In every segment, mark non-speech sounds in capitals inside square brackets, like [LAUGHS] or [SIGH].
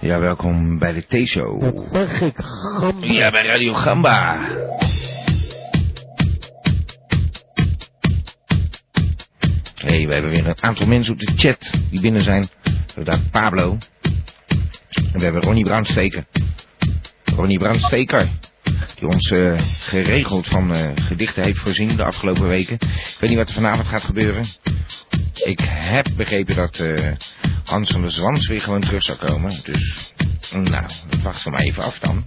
Ja, welkom bij de T-show. Dat zeg ik, gamba. Ja, bij Radio Gamba. hey, we hebben weer een aantal mensen op de chat die binnen zijn. We hebben daar Pablo. En we hebben Ronnie Brandsteker. Ronnie Brandsteker. Die ons eh, geregeld van eh, gedichten heeft voorzien de afgelopen weken. Ik weet niet wat er vanavond gaat gebeuren. Ik heb begrepen dat eh, Hans van der Zwans weer gewoon terug zou komen. Dus, nou, dat wachten we maar even af dan.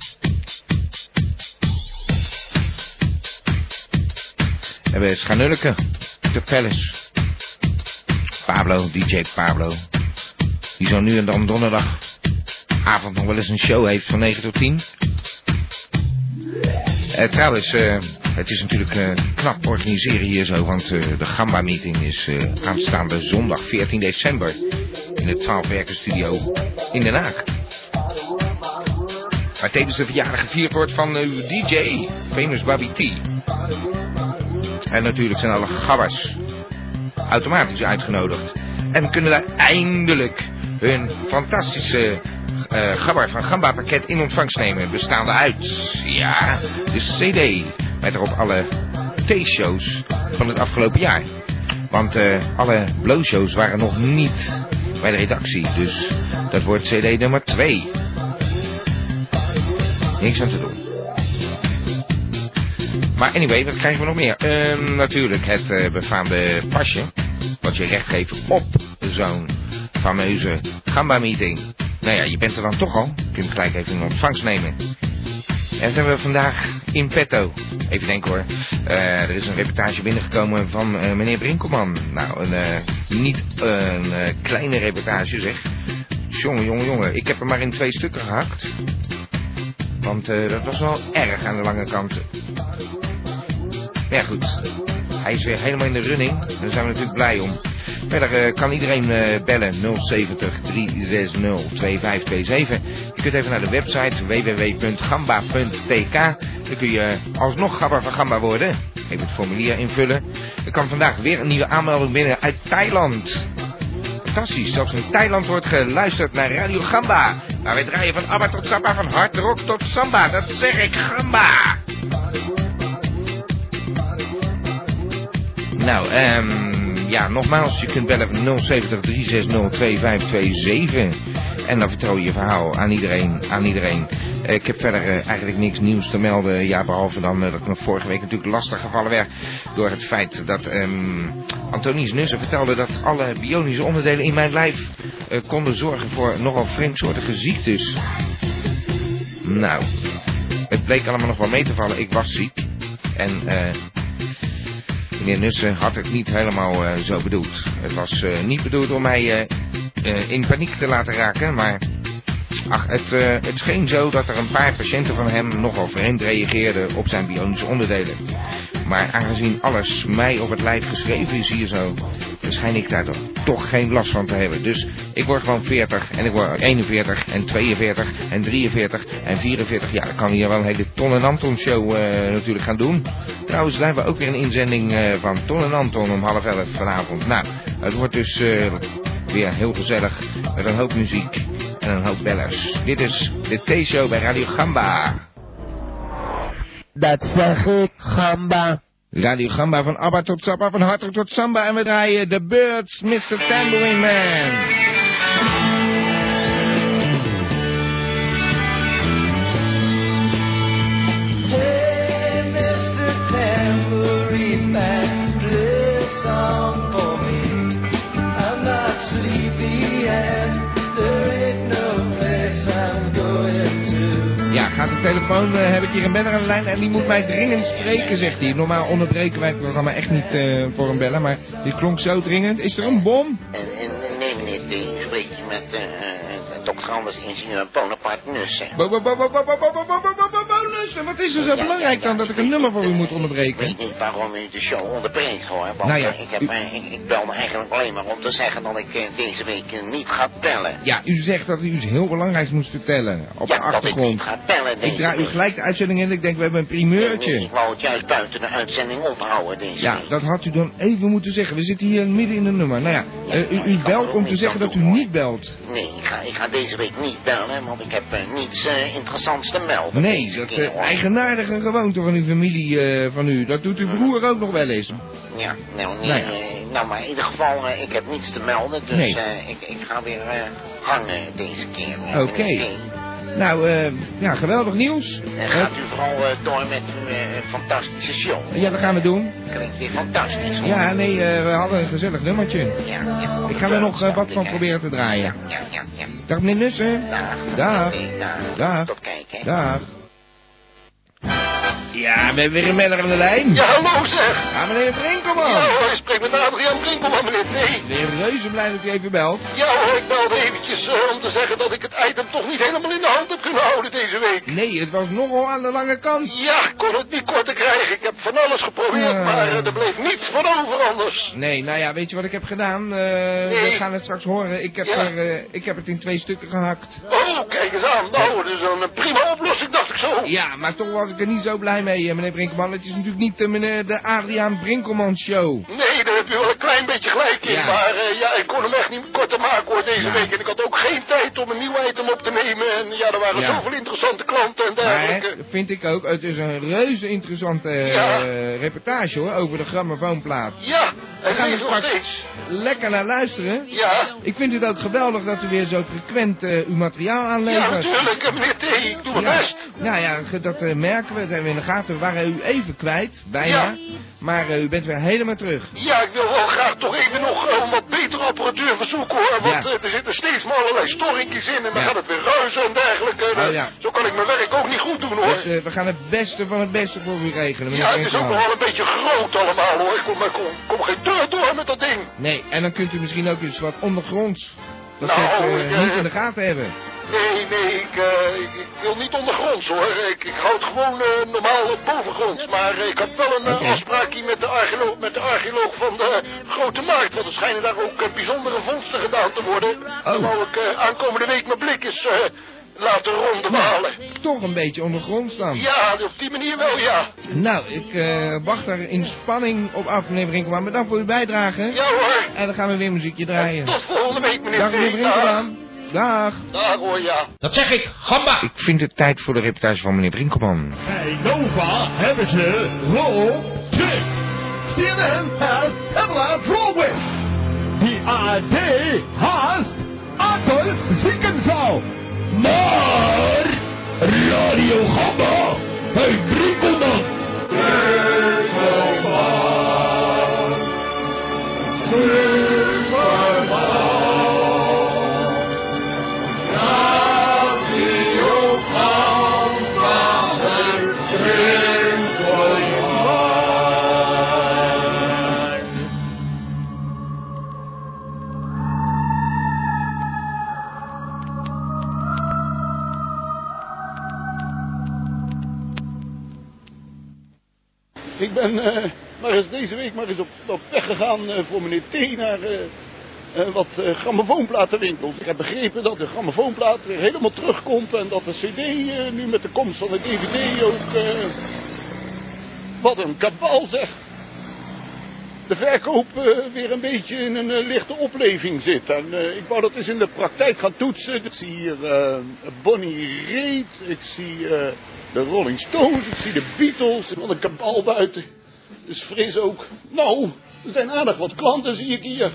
We hebben Schanulleke, de Palace. Pablo, DJ Pablo. Die zo nu en dan donderdagavond nog wel eens een show heeft van 9 tot 10. Eh, trouwens, eh, het is natuurlijk eh, knap organiseren hier zo, want eh, de Gamba-meeting is eh, aanstaande zondag 14 december in de 12 Studio in Den Haag. Waar tevens de verjaardag gevierd wordt van uw DJ, Famous Bobby T. En natuurlijk zijn alle gabbers automatisch uitgenodigd. En kunnen daar eindelijk hun fantastische eh gabber van Gamba pakket in ontvangst nemen. Bestaande uit, ja, de cd. Met erop alle T-shows van het afgelopen jaar. Want eh, alle blow-shows waren nog niet bij de redactie. Dus dat wordt cd nummer 2. Niks aan te doen. Maar anyway, wat krijgen we nog meer? Ehm, natuurlijk het eh, befaamde pasje. Wat je recht geeft op zo'n fameuze Gamba-meeting. Nou ja, je bent er dan toch al. Je kunt gelijk even in ontvangst nemen. En wat hebben we vandaag in petto? Even denken hoor. Eh, er is een reportage binnengekomen van eh, meneer Brinkelman. Nou, een, eh, niet een kleine reportage zeg. Jongen, jongen, jongen. Ik heb hem maar in twee stukken gehakt. Want dat was wel erg aan de lange kant. Maar ja, goed. Hij is weer helemaal in de running. Daar zijn we natuurlijk blij om. Verder eh, kan iedereen eh, bellen 070 360 2527. Je kunt even naar de website www.gamba.tk. Dan kun je alsnog gabber van Gamba worden. Even het formulier invullen. Er kan vandaag weer een nieuwe aanmelding binnen uit Thailand. Fantastisch, zelfs in Thailand wordt geluisterd naar Radio Gamba. Waar wij draaien van ABBA tot Samba, van hard rock tot samba. Dat zeg ik, Gamba! Nou, ehm ja, nogmaals, je kunt bellen van 070 360 2527. En dan vertel je je verhaal aan iedereen. Aan iedereen. Ik heb verder eh, eigenlijk niks nieuws te melden. Ja, behalve dan eh, dat ik me vorige week natuurlijk lastig gevallen werd. Door het feit dat ehm Antonius Nussen vertelde dat alle bionische onderdelen in mijn lijf eh, konden zorgen voor nogal vreemdsoortige ziektes. Nou, het bleek allemaal nog wel mee te vallen. Ik was ziek. En eh meneer Nussen had het niet helemaal eh, zo bedoeld. Het was eh, niet bedoeld om mij eh, in paniek te laten raken, maar ach, het, het scheen zo dat er een paar patiënten van hem nogal vreemd reageerden op zijn bionische onderdelen. Maar aangezien alles mij op het lijf geschreven is hier zo, schijn ik daar toch geen last van te hebben. Dus ik word gewoon 40 en ik word 41 en 42 en 43 en 44. Ja, dan kan hier wel een hele Ton en Anton show eh, natuurlijk gaan doen. Trouwens, daar hebben we ook weer een inzending eh, van Ton en Anton om half elf vanavond. Nou, het wordt dus eh, weer heel gezellig met een hoop muziek en een hoop bellers. Dit is de T-show bij Radio Gamba. Dat zeg ik, gamba. Radio Gamba van Abba tot Sappa, van Hartog tot Samba. En we draaien The Birds, Mr. Tambourine Man. Telefoon, eh, heb ik hier een beller aan de lijn en die moet mij dringend spreken, zegt hij. Normaal onderbreken wij het programma echt niet eh, voor hem bellen, maar die klonk zo dringend. Is er een bom? Eh, nee, meneer ik spreek spreekt met dokter Anders, ingenieur Bonaparte Nussen. Nussen, wat is er zo belangrijk dan dat ik een nummer voor u moet onderbreken? Ik weet niet waarom u de show onderbreekt, hoor. Want nou ja, ik, heb, bel me eigenlijk alleen maar om te zeggen dat ik deze week niet ga bellen. Ja, u zegt dat u iets heel belangrijks moest vertellen. Op de achtergrond. dat ik niet ga bellen deze Ik draai u gelijk de uitzending in. Ik denk, we hebben een primeurtje. Nee, nee, ik wou het juist buiten de uitzending ophouden deze Ja, dat had u dan even moeten zeggen. We zitten hier midden in een nummer. Nou ja, u belt om te zeggen dat u niet belt. Nee, ik ga, ik ga deze week niet bellen, want ik heb eh, niets eh, interessants te melden. Nee, dat hoor. eigenaardige gewoonte van uw familie van u. Dat doet uw broer ook nog wel eens. Ja, nou, nee, Nou nou maar in ieder geval, ik heb niets te melden, dus Nee. ik, ik ga weer hangen deze keer. Oké. Nou, eh, ja, geweldig nieuws. En Eh, gaat u vooral eh, door met uw eh, fantastische show. ja, dat gaan we doen. Klinkt weer fantastisch. hoor. Ja, nee, eh, we hadden een gezellig nummertje. ja, ja. Ik ga er nog eh, wat van proberen te draaien. Ja, ja, ja. Dag meneer Nussen. Dag. Dag. Dag. Tot kijken. Dag. Ja, we hebben weer een meller aan de lijn. Ja, hallo zeg. Ja, meneer Brinkelman. Ja hoor, ik spreek met Adriaan Brinkelman, meneer T. Weer reuze blij dat u even belt. Ja hoor, ik belde eventjes eh, om te zeggen dat ik het item toch niet helemaal in de hand heb kunnen houden deze week. Nee, het was nogal aan de lange kant. Ja, ik kon het niet korter krijgen. Ik heb van alles geprobeerd, Ja. maar eh, er bleef niets van over anders. Nee, nou ja, weet je wat ik heb gedaan? Eh, Nee. We gaan het straks horen. Ik heb, Ja. er, ik heb het in twee stukken gehakt. Oh, kijk eens aan. Nou, dat is een prima oplossing, dacht ik zo. Ja, maar toch was ik er niet zo blij mee, eh, meneer Brinkelman. Het is natuurlijk niet de, meneer, de Adriaan Brinkelman show. Nee, daar heb je wel een klein beetje gelijk in. Ja. Maar eh, ja, ik kon hem echt niet korter maken hoor deze Ja. week. En ik had ook geen tijd om een nieuw item op te nemen. En ja, er waren Ja. zoveel interessante klanten en dergelijke. Maar, vind ik ook, het is een reuze interessante eh, Ja. reportage hoor, over de grammofoonplaat. Ja, We en gaan nog straks steeds. lekker naar luisteren. Ja, Ik vind het ook geweldig dat u weer zo frequent eh, uw materiaal ja, aanlevert. natuurlijk, eh, meneer T. Ik doe mijn Ja. best. Nou ja, dat eh, merken we, dat hebben we in de gaten. We waren u even kwijt, bijna. Ja. Maar eh, u bent weer helemaal terug. Ja, ik wil wel graag toch even nog eh, wat betere apparatuur verzoeken hoor. Want Ja. eh, er zitten steeds maar allerlei storingjes in en dan Ja. gaat het weer ruizen en dergelijke. Oh, Eh, ja. Zo kan ik mijn werk ook niet goed doen hoor. Dus, we gaan het beste van het beste voor u regelen, ja, het is ook wel een beetje groot allemaal hoor. Ik kom, ik kom, kom geen deur door met dat ding. Nee, en dan kunt u misschien ook eens wat ondergronds. Dat Nou, niet in de gaten hebben. Nee, nee, ik, eh, ik, ik wil niet ondergronds hoor. Ik, ik houd gewoon eh, normaal eh, bovengronds. Maar ik had wel een eh, Oké. afspraak hier met de, archeoloog, met de archeoloog van de Grote Markt. Want er schijnen daar ook bijzondere vondsten gedaan te worden. Dan wou ik aankomende week mijn blik eens laten rondmalen. Toch een beetje ondergronds dan. Ja, op die manier wel, ja. Nou, ik wacht er in spanning op af, meneer Brinkelman. Bedankt voor uw bijdrage. Ja hoor. En dan gaan we weer muziekje draaien. Tot volgende week, meneer Dag meneer T. Dag. Dag. Hoor, ja. Dat zeg ik, gamba. Ik vind het tijd voor de reportage van meneer Brinkelman. Bij Nova hebben ze Roll Trick. CNN has Pamela Drolwich. Die AD haast Adolf Ziekenzaal. Maar Radio Gamba heeft Brinkelman. Brinkelman. Ik ben eh, maar eens deze week maar eens op, op weg gegaan eh, voor meneer T naar eh, wat grammofoonplatenwinkels. Ik heb begrepen dat de grammofoonplaat helemaal terugkomt en dat de cd nu met de komst van de dvd ook... wat een kabal zeg. De verkoop eh, weer een beetje in een eh, lichte opleving zit. En eh, ik wou dat eens in de praktijk gaan toetsen. Ik zie hier Bonnie Raitt, ik zie de Rolling Stones, ik zie de Beatles. Wat een kabal buiten. Dus fris ook. Nou, er zijn aardig wat klanten zie ik hier.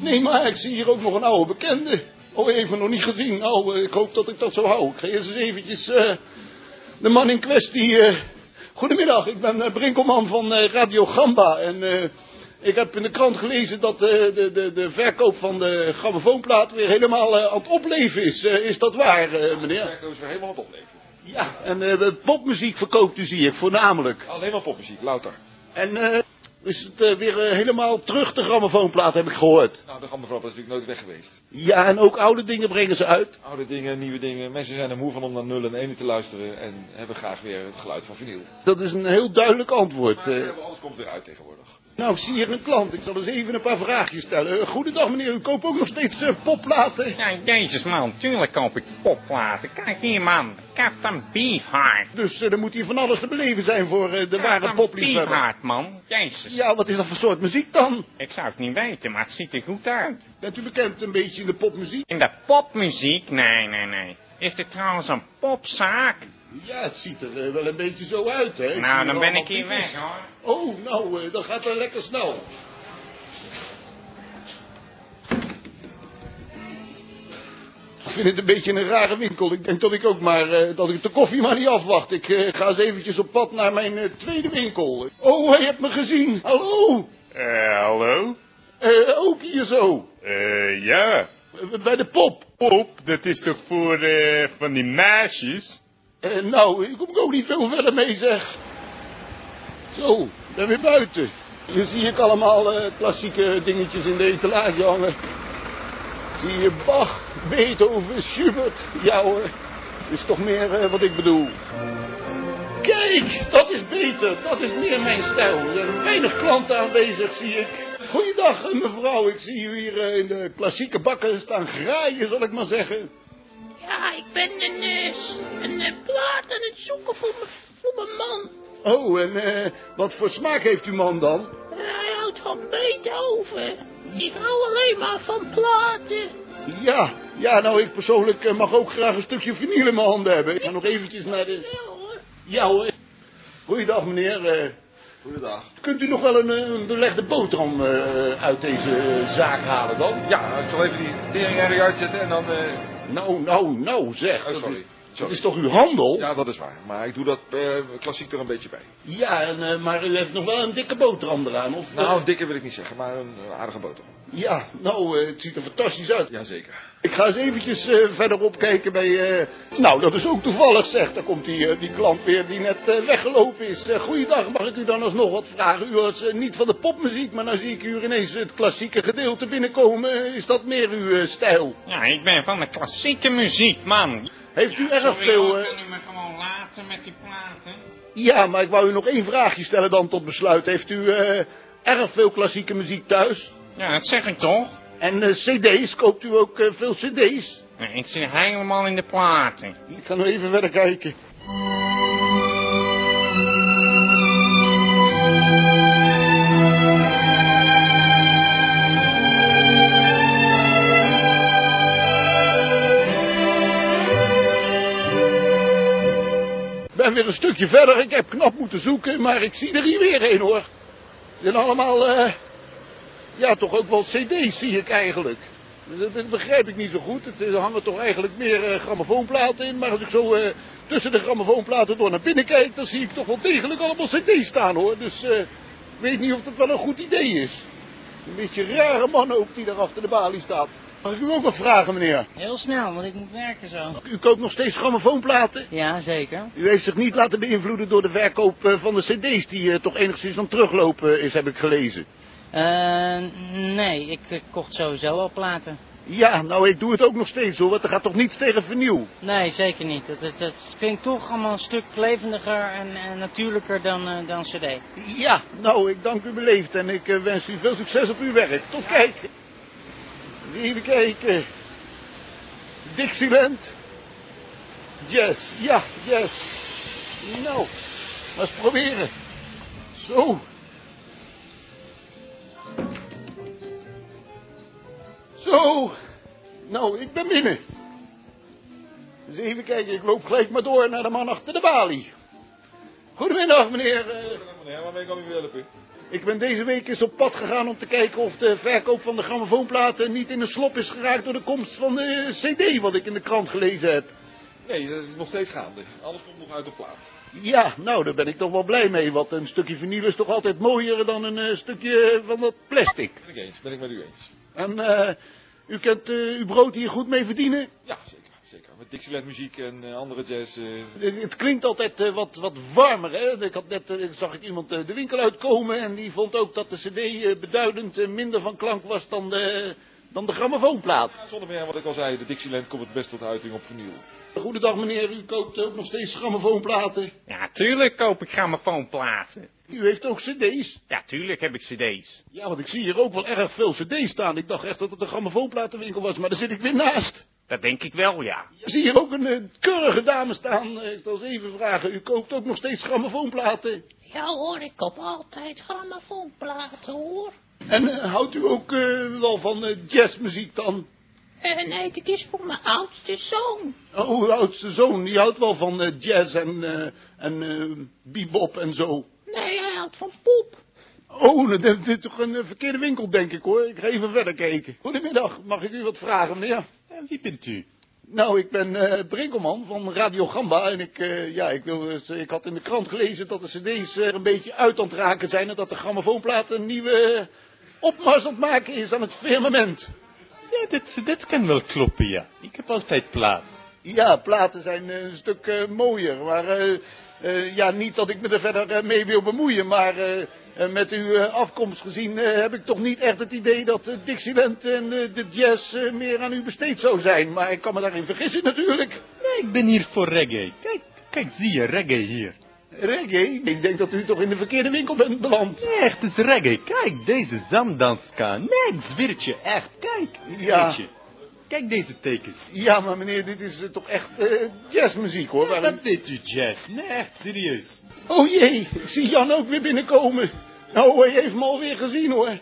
Nee, maar ik zie hier ook nog een oude bekende. Oh, even nog niet gezien. Nou, ik hoop dat ik dat zo hou. Ik ga eerst eens eventjes de man in kwestie... Goedemiddag, ik ben eh, Brinkelman van eh, Radio Gamba. En eh, ik heb in de krant gelezen dat de, de, de verkoop van de grammofoonplaat weer helemaal aan het opleven is. Is dat waar, meneer? Dat is weer helemaal aan het opleven. Ja, en popmuziek verkoopt u, zie ik, voornamelijk. Alleen maar popmuziek, louter. En is het eh, weer eh, helemaal terug, de grammofoonplaat, heb ik gehoord. Nou, de grammofoon is natuurlijk nooit weg geweest. Ja, en ook oude dingen brengen ze uit. Oude dingen, nieuwe dingen. Mensen zijn er moe van om naar 0 en 1 te luisteren en hebben graag weer het geluid van vinyl. Dat is een heel duidelijk antwoord. Maar eh, alles komt weer uit tegenwoordig. Nou, ik zie hier een klant. Ik zal eens even een paar vraagjes stellen. Eh, Goedendag meneer, u koopt ook nog steeds eh, popplaten? Ja, jezus man, tuurlijk koop ik popplaten. Kijk hier man, Captain Beefheart. Dus eh, er moet hier van alles te beleven zijn voor eh, de ware Captain popliefhebber. Beefheart man, jezus. Ja, wat is dat voor soort muziek dan? Ik zou het niet weten, maar het ziet er goed uit. Bent u bekend een beetje in de popmuziek? In de popmuziek? Nee, nee, nee. Is dit trouwens een popzaak? Ja, het ziet er wel een beetje zo uit, hè? Ik nou, dan ben ik hier weg hoor. Oh, nou, eh, dat gaat dan lekker snel. Ik vind het een beetje een rare winkel. Ik denk dat ik ook maar, eh, dat ik de koffie maar niet afwacht. Ik eh, ga eens eventjes op pad naar mijn tweede winkel. Oh, hij hebt me gezien. Hallo. Eh, hallo? Eh, ook hier zo. Eh, ja. Bij de pop. Pop, dat is toch voor van die meisjes? Eh, nou, ik kom ook niet veel verder mee, zeg. Zo, ben weer buiten. Hier zie ik allemaal eh, klassieke dingetjes in de etalage hangen. Zie je Bach, Beethoven, Schubert. Ja hoor, is toch meer eh, wat ik bedoel. Kijk, dat is beter. Dat is meer mijn stijl. Er zijn weinig klanten aanwezig, zie ik. Goeiedag, eh, mevrouw. Ik zie u hier in de klassieke bakken staan graaien, zal ik maar zeggen. Ja, ik ben een, een eh, plaat aan het zoeken voor mijn voor mijn man. Oh, en eh, wat voor smaak heeft uw man dan? Hij houdt van Beethoven. Ik hou alleen maar van platen. Ja, ja, nou, ik persoonlijk eh, mag ook graag een stukje vinyl in mijn handen hebben. Ik ga nog eventjes naar de... Ja hoor. Goeiedag meneer. eh, Goedendag. kunt u nog wel een, een belegde boterham eh, uit deze zaak halen dan? Ja, ik zal even die tering erg uitzetten en dan... eh, Nou, nou, nou zeg. Oh, dat, sorry. is, dat is toch uw handel? Ja, dat is waar. Maar ik doe dat eh, klassiek er een beetje bij. Ja, en, eh, maar u heeft nog wel een dikke boterham eraan, of? Nou, eh? dikke wil ik niet zeggen, maar een eh, aardige boter. Ja, nou, eh, het ziet er fantastisch uit. Jazeker. Ik ga eens eventjes eh, verderop kijken bij... eh, Nou, dat is ook toevallig, zeg. Daar komt die, eh, die klant weer die net weggelopen is. Goeiedag, mag ik u dan alsnog wat vragen? U was niet van de popmuziek, maar nou zie ik u ineens het klassieke gedeelte binnenkomen. Is dat meer uw stijl? Ja, ik ben van de klassieke muziek, man. Heeft u erg Sorry veel... eh, kan u me gewoon laten met die platen? Ja, maar ik wou u nog één vraagje stellen dan tot besluit. Heeft u eh, erg veel klassieke muziek thuis? Ja, dat zeg ik toch? En eh, cd's? Koopt u ook eh, veel cd's? Nee, ik zit helemaal in de platen. Ik ga nog even verder kijken. Ik ben weer een stukje verder. Ik heb knap moeten zoeken, maar ik zie er hier weer een hoor. Het zijn allemaal, eh, ja, toch ook wel cd's zie ik eigenlijk. Dus dat- begrijp ik niet zo goed. Het, er hangen toch eigenlijk meer eh, grammofoonplaten in. Maar als ik zo eh, tussen de grammofoonplaten door naar binnen kijk, dan zie ik toch wel degelijk allemaal cd's staan hoor. Dus eh, ik weet niet of dat wel een goed idee is. Een beetje rare man ook die daar achter de balie staat. Mag ik u ook wat vragen meneer? Heel snel, want ik moet werken zo. U koopt nog steeds grammofoonplaten? Ja, zeker. U heeft zich niet laten beïnvloeden door de verkoop eh, van de cd's die eh, toch enigszins aan teruglopen is, heb ik gelezen. Eh, nee, ik kocht sowieso al platen. Ja, nou ik doe het ook nog steeds hoor, want er gaat toch niets tegen vernieuw. Nee, zeker niet. Het, het, het klinkt toch allemaal een stuk levendiger en, en natuurlijker dan, eh, dan cd. Ja, nou ik dank u beleefd en ik eh, wens u veel succes op uw werk. Tot kijk. Even kijken. Dixieland. Yes, ja, yes. Nou, maar eens proberen. Zo. Zo. Nou, ik ben binnen. Dus even kijken, ik loop gelijk maar door naar de man achter de balie. Goedemiddag, meneer. eh, Meneer, waarmee kan ik u helpen? ik ben deze week eens op pad gegaan om te kijken of de verkoop van de grammofoonplaten niet in de slop is geraakt door de komst van de cd wat ik in de krant gelezen heb. Nee, dat is nog steeds gaande. Alles komt nog uit de plaat. Ja, nou, daar ben ik toch wel blij mee, want een stukje vinyl is toch altijd mooier dan een eh, stukje van dat plastic. Ben ik eens, ben ik met u eens. En eh, u kunt eh, uw brood hier goed mee verdienen? Ja, zeker. Zeker. Met Dixieland muziek en eh, andere jazz. Het, het klinkt altijd wat, wat warmer. Hè? Ik had net zag ik iemand de winkel uitkomen en die vond ook dat de cd beduidend minder van klank was dan de, dan de grammofoonplaat. zonder meer wat ik al zei, de Dixieland komt het best tot uiting op vinyl. Goedendag meneer, u koopt ook nog steeds grammofoonplaten. Ja, tuurlijk koop ik grammofoonplaten. U heeft ook cd's. Ja, tuurlijk heb ik cd's. Ja, want ik zie hier ook wel erg veel cd's staan. Ik dacht echt dat het een grammofoonplatenwinkel was, maar daar zit ik weer naast. Dat denk ik wel, ja. Ik zie hier ook een eh, keurige dame staan. Eh, Ik zal eens even vragen, u koopt ook nog steeds grammofoonplaten? Ja hoor, ik koop altijd grammofoonplaten hoor. En eh, houdt u ook wel van jazzmuziek dan? En nee, dit is voor mijn oudste zoon. Oh, uw oudste zoon, die houdt wel van eh, jazz en, eh, en eh, bebop en zo. Nee, hij houdt van pop. Oh, dat is toch een eh, verkeerde winkel, denk ik hoor. Ik ga even verder kijken. Goedemiddag, mag ik u wat vragen, meneer? wie bent u? Nou, ik ben eh Brinkelman van Radio Gamba en ik, eh, ja, ik, wil, ik had in de krant gelezen dat de cd's er een beetje uit aan het raken zijn en dat de grammofoonplaat een nieuwe eh, opmars aan het maken is aan het firmament. Ja, dit, dit kan wel kloppen, ja. Ik heb altijd plaat. Ja, platen zijn eh, een stuk eh, mooier, maar eh, ja, niet dat ik me er verder mee wil bemoeien, maar met uw afkomst gezien heb ik toch niet echt het idee dat Dixieland en de jazz meer aan u besteed zou zijn, maar ik kan me daarin vergissen natuurlijk. Nee, ik ben hier voor reggae. Kijk, kijk, zie je reggae hier. Reggae? Ik denk dat u toch in de verkeerde winkel bent beland. Nee, echt is reggae. Kijk, deze zamdanska. Nee, ik zweer het je, echt. Kijk, ik Ja. zweer het je. Kijk deze tekens. Ja, maar meneer, dit is eh, toch echt eh, jazzmuziek hoor. Ja, waarom- dat deed u jazz. Nee, echt serieus. Oh jee, ik zie Jan ook weer binnenkomen. Nou, hij heeft me alweer gezien hoor.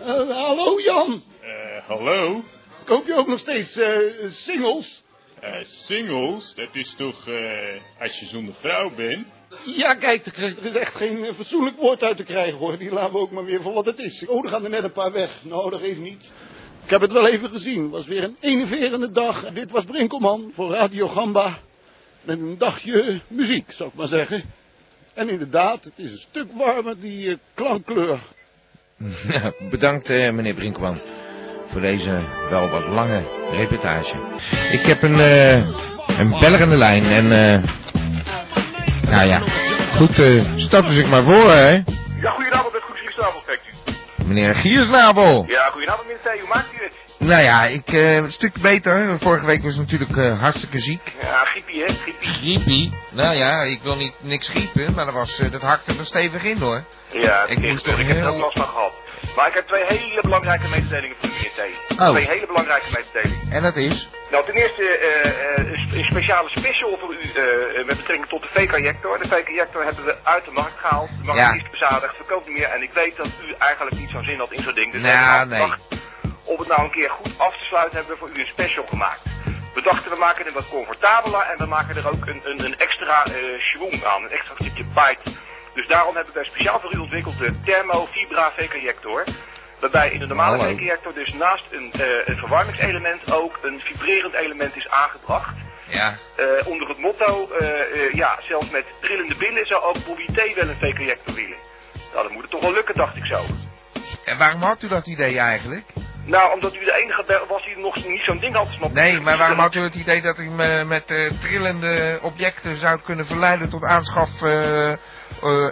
Eh, hallo Jan, Eh, hallo? koop je ook nog steeds eh, singles? Eh, singles, dat is toch eh, als je zonder vrouw bent? Ja, kijk, er is echt geen eh, fatsoenlijk woord uit te krijgen hoor. Die laten we ook maar weer voor wat het is. Oh, er gaan er net een paar weg. Nou, dat geeft niet. Ik heb het wel even gezien. Het was weer een enerverende dag. Dit was Brinkelman voor Radio Gamba. Met een dagje muziek, zou ik maar zeggen. En inderdaad, het is een stuk warmer, die klankkleur. Ja, [LAUGHS] bedankt meneer Brinkman voor deze wel wat lange reportage. Ik heb een, eh een beller aan de lijn en eh nou ja, goed, eh stap dus ik maar voor hè. Ja, goedenavond met Goes Giersnabel, u. Meneer Giersnabel. Ja, goedenavond meneer Hoe maakt u het? Nou ja, ik, een stuk beter. Vorige week was ik natuurlijk hartstikke ziek. Ja, griepie hè, griepie. Griepie? Nou ja, ik wil niet niks griepen, maar dat, was, dat hakte er stevig in hoor. Ja, Ik moest ik, heb er ook last van gehad. Maar ik heb twee hele belangrijke mededelingen voor u meneer T. Oh. Twee hele belangrijke mededelingen. En dat is? Nou, ten eerste eh, eh, een sp- een speciale special voor u eh, met betrekking tot de V-Cajector. De V-Cajector hebben we uit de markt gehaald. De markt Ja. is bezadigd, verkoopt niet meer. En ik weet dat u eigenlijk niet zo'n zin had in zo'n ding. Dus we Nou, hebben nee. om het nou een keer goed af te sluiten, hebben we voor u een special gemaakt. We dachten, we maken het wat comfortabeler en we maken er ook een, een, een extra schwung aan, een extra stukje bite. Dus daarom heb ik daar speciaal voor u ontwikkeld de Thermo Fibra V-Cajector. Waarbij in de normale Hallo. V-Cajector dus naast een, eh, een verwarmingselement ook een vibrerend element is aangebracht. Ja. Eh, onder het motto, eh, ja, zelfs met trillende billen zou ook Bobby T wel een V-Cajector willen. Nou, dat moet het toch wel lukken, dacht ik zo. En waarom had u dat idee eigenlijk? Nou, omdat u de enige was die nog niet zo'n ding had, snap je? Nee, maar waarom had u het idee dat u me met eh, trillende objecten zou kunnen verleiden tot aanschaf eh, eh,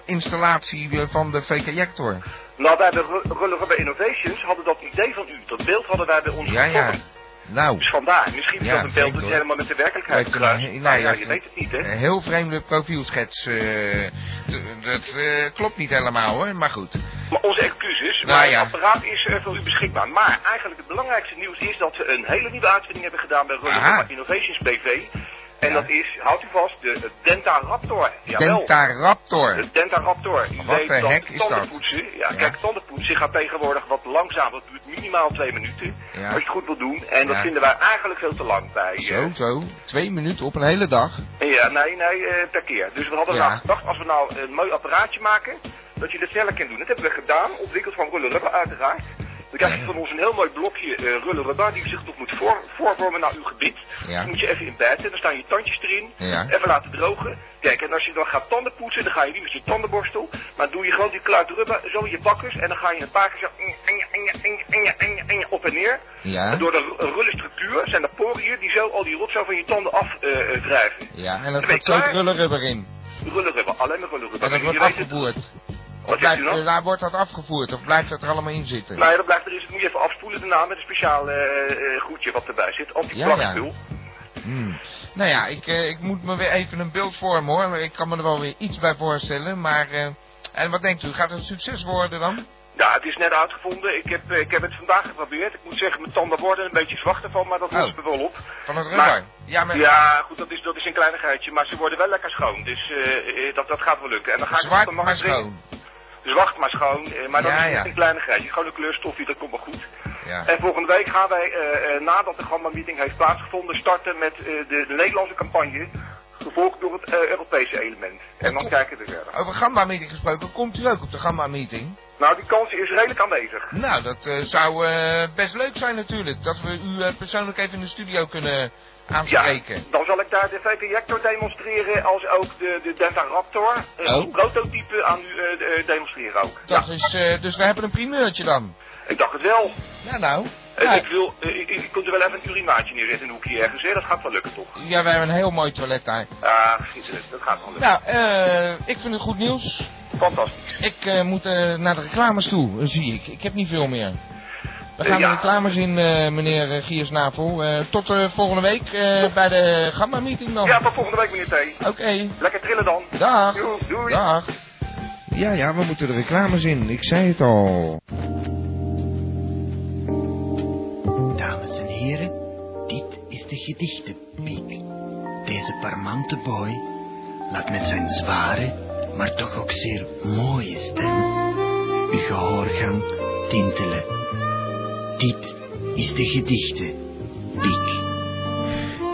installatie van de V-Cajector? Nou, wij bij Ru- Rulle Rubber Innovations hadden dat idee van u. Dat beeld hadden wij bij ons Ja, ja. Nou. Dus vandaar. Misschien is Ja, dat een beeld dat helemaal met de werkelijkheid kruist. nou, Nou ja, je weet het niet, hè? Een heel vreemde profielschets. d- dat eh, klopt niet helemaal hoor, maar goed. Maar onze excuses, Nou maar ja. het apparaat is eh, voor u beschikbaar. Maar eigenlijk het belangrijkste nieuws is dat we een hele nieuwe uitvinding hebben gedaan bij. Rubber Innovations BV. En dat is, houdt u vast, de Denta Raptor. Jawel. Dentaraptor. De Denta Raptor. Wat de hek is dat? ja, Ja. kijk, tandenpoetsen gaat tegenwoordig wat langzaam. Dat duurt minimaal twee minuten. Ja. Als je het goed wil doen. En dat vinden wij eigenlijk veel te lang bij. eh, Zo, zo. Twee minuten op een hele dag. Ja, nee, nee, eh, per keer. Dus we hadden nou gedacht, als we nou een mooi apparaatje maken, dat je dat sneller kan doen. Dat hebben we gedaan, ontwikkeld van Rulle Rubber uiteraard. Dan krijg je van ons een heel mooi blokje eh rullen rubba die zich nog moet voor, voorvormen naar uw gebit. Ja. Moet je even in. Dan staan je tandjes erin. Ja. Even laten drogen. Kijk, en als je dan gaat tanden poetsen, dan ga je niet met je tandenborstel. Maar doe je gewoon die kluit rubber zo in je bakkers. En dan ga je een paar keer zo op en neer. Ja. En door de ru- rulle structuur zijn er poriën die zo al die rotzooi van je tanden afwrijven. Ja, en Dan ben gaat je zo rullenrubber in. Rullen rubber, alleen maar rullen rubber. En dat wordt weet het. Of blijft, u nou? daar wordt dat afgevoerd, of blijft dat er allemaal in zitten? Nou ja, dat blijft er. Dat moet je even afspoelen daarna met een speciaal eh, eh, goedje wat erbij zit. Ja, Antiplakspul. Hmm. Nou ja, ik, eh, ik moet me weer even een beeld vormen hoor. Ik kan me er wel weer iets bij voorstellen, maar... eh, en wat denkt u, gaat het een succes worden dan? Ja, het is net uitgevonden. Ik heb, eh, ik heb het vandaag geprobeerd. Ik moet zeggen, mijn tanden worden een beetje zwart ervan, maar dat Oh. lost me wel op. Van het rubber? ja, maar... Ja, goed, dat is, dat is een kleinigheidje, maar ze worden wel lekker schoon. Dus eh, eh, dat, dat gaat wel lukken. En dan ga ik de maar brengen. Zwart maar schoon, eh, maar dat Ja, is ja. een kleinigheidje. Gewoon een kleurstofje, dat komt wel goed. Ja. En volgende week gaan wij, eh, eh, nadat de Gamma-meeting heeft plaatsgevonden, starten met de, de Nederlandse campagne. Gevolgd door het Europese element. En dan kijken we verder. Over Gamba-meeting gesproken, komt u ook op de Gamba-meeting? Nou, die kans is redelijk aanwezig. Nou, dat zou best leuk zijn natuurlijk. Dat we u persoonlijk even in de studio kunnen aanspreken. Dan zal ik daar de VP-Jector demonstreren als ook de, de Raptor. eh, Oh. prototype aan u eh, eh, demonstreren ook. Dat is, dus we hebben een primeurtje dan. Ik dacht het wel. Ja, nou. Ja. Ik wil, ik, ik kunt er wel even een urinaatje neerzetten in een hoekje ergens, hè? Dat gaat wel lukken toch? Ja, we hebben een heel mooi toilet daar. Ah, schitterend. Dat gaat wel lukken. Nou, eh, ik vind het goed nieuws. Fantastisch. Ik moet naar de reclames toe, zie ik. Ik heb niet veel meer. We gaan ja. de reclames in, eh, meneer eh, Giersnavel. Eh, tot eh, volgende week eh, bij de Gamma-meeting dan. Ja, tot volgende week meneer T. Oké. Lekker trillen dan. Dag. Doei. Dag. Ja, ja, we moeten de reclames in. Ik zei het al. Dames en heren, dit is de gedichtenpiek. Deze parmante boy laat met zijn zware, maar toch ook zeer mooie stem uw gehoorgang tintelen. Dit is de gedichtenpiek.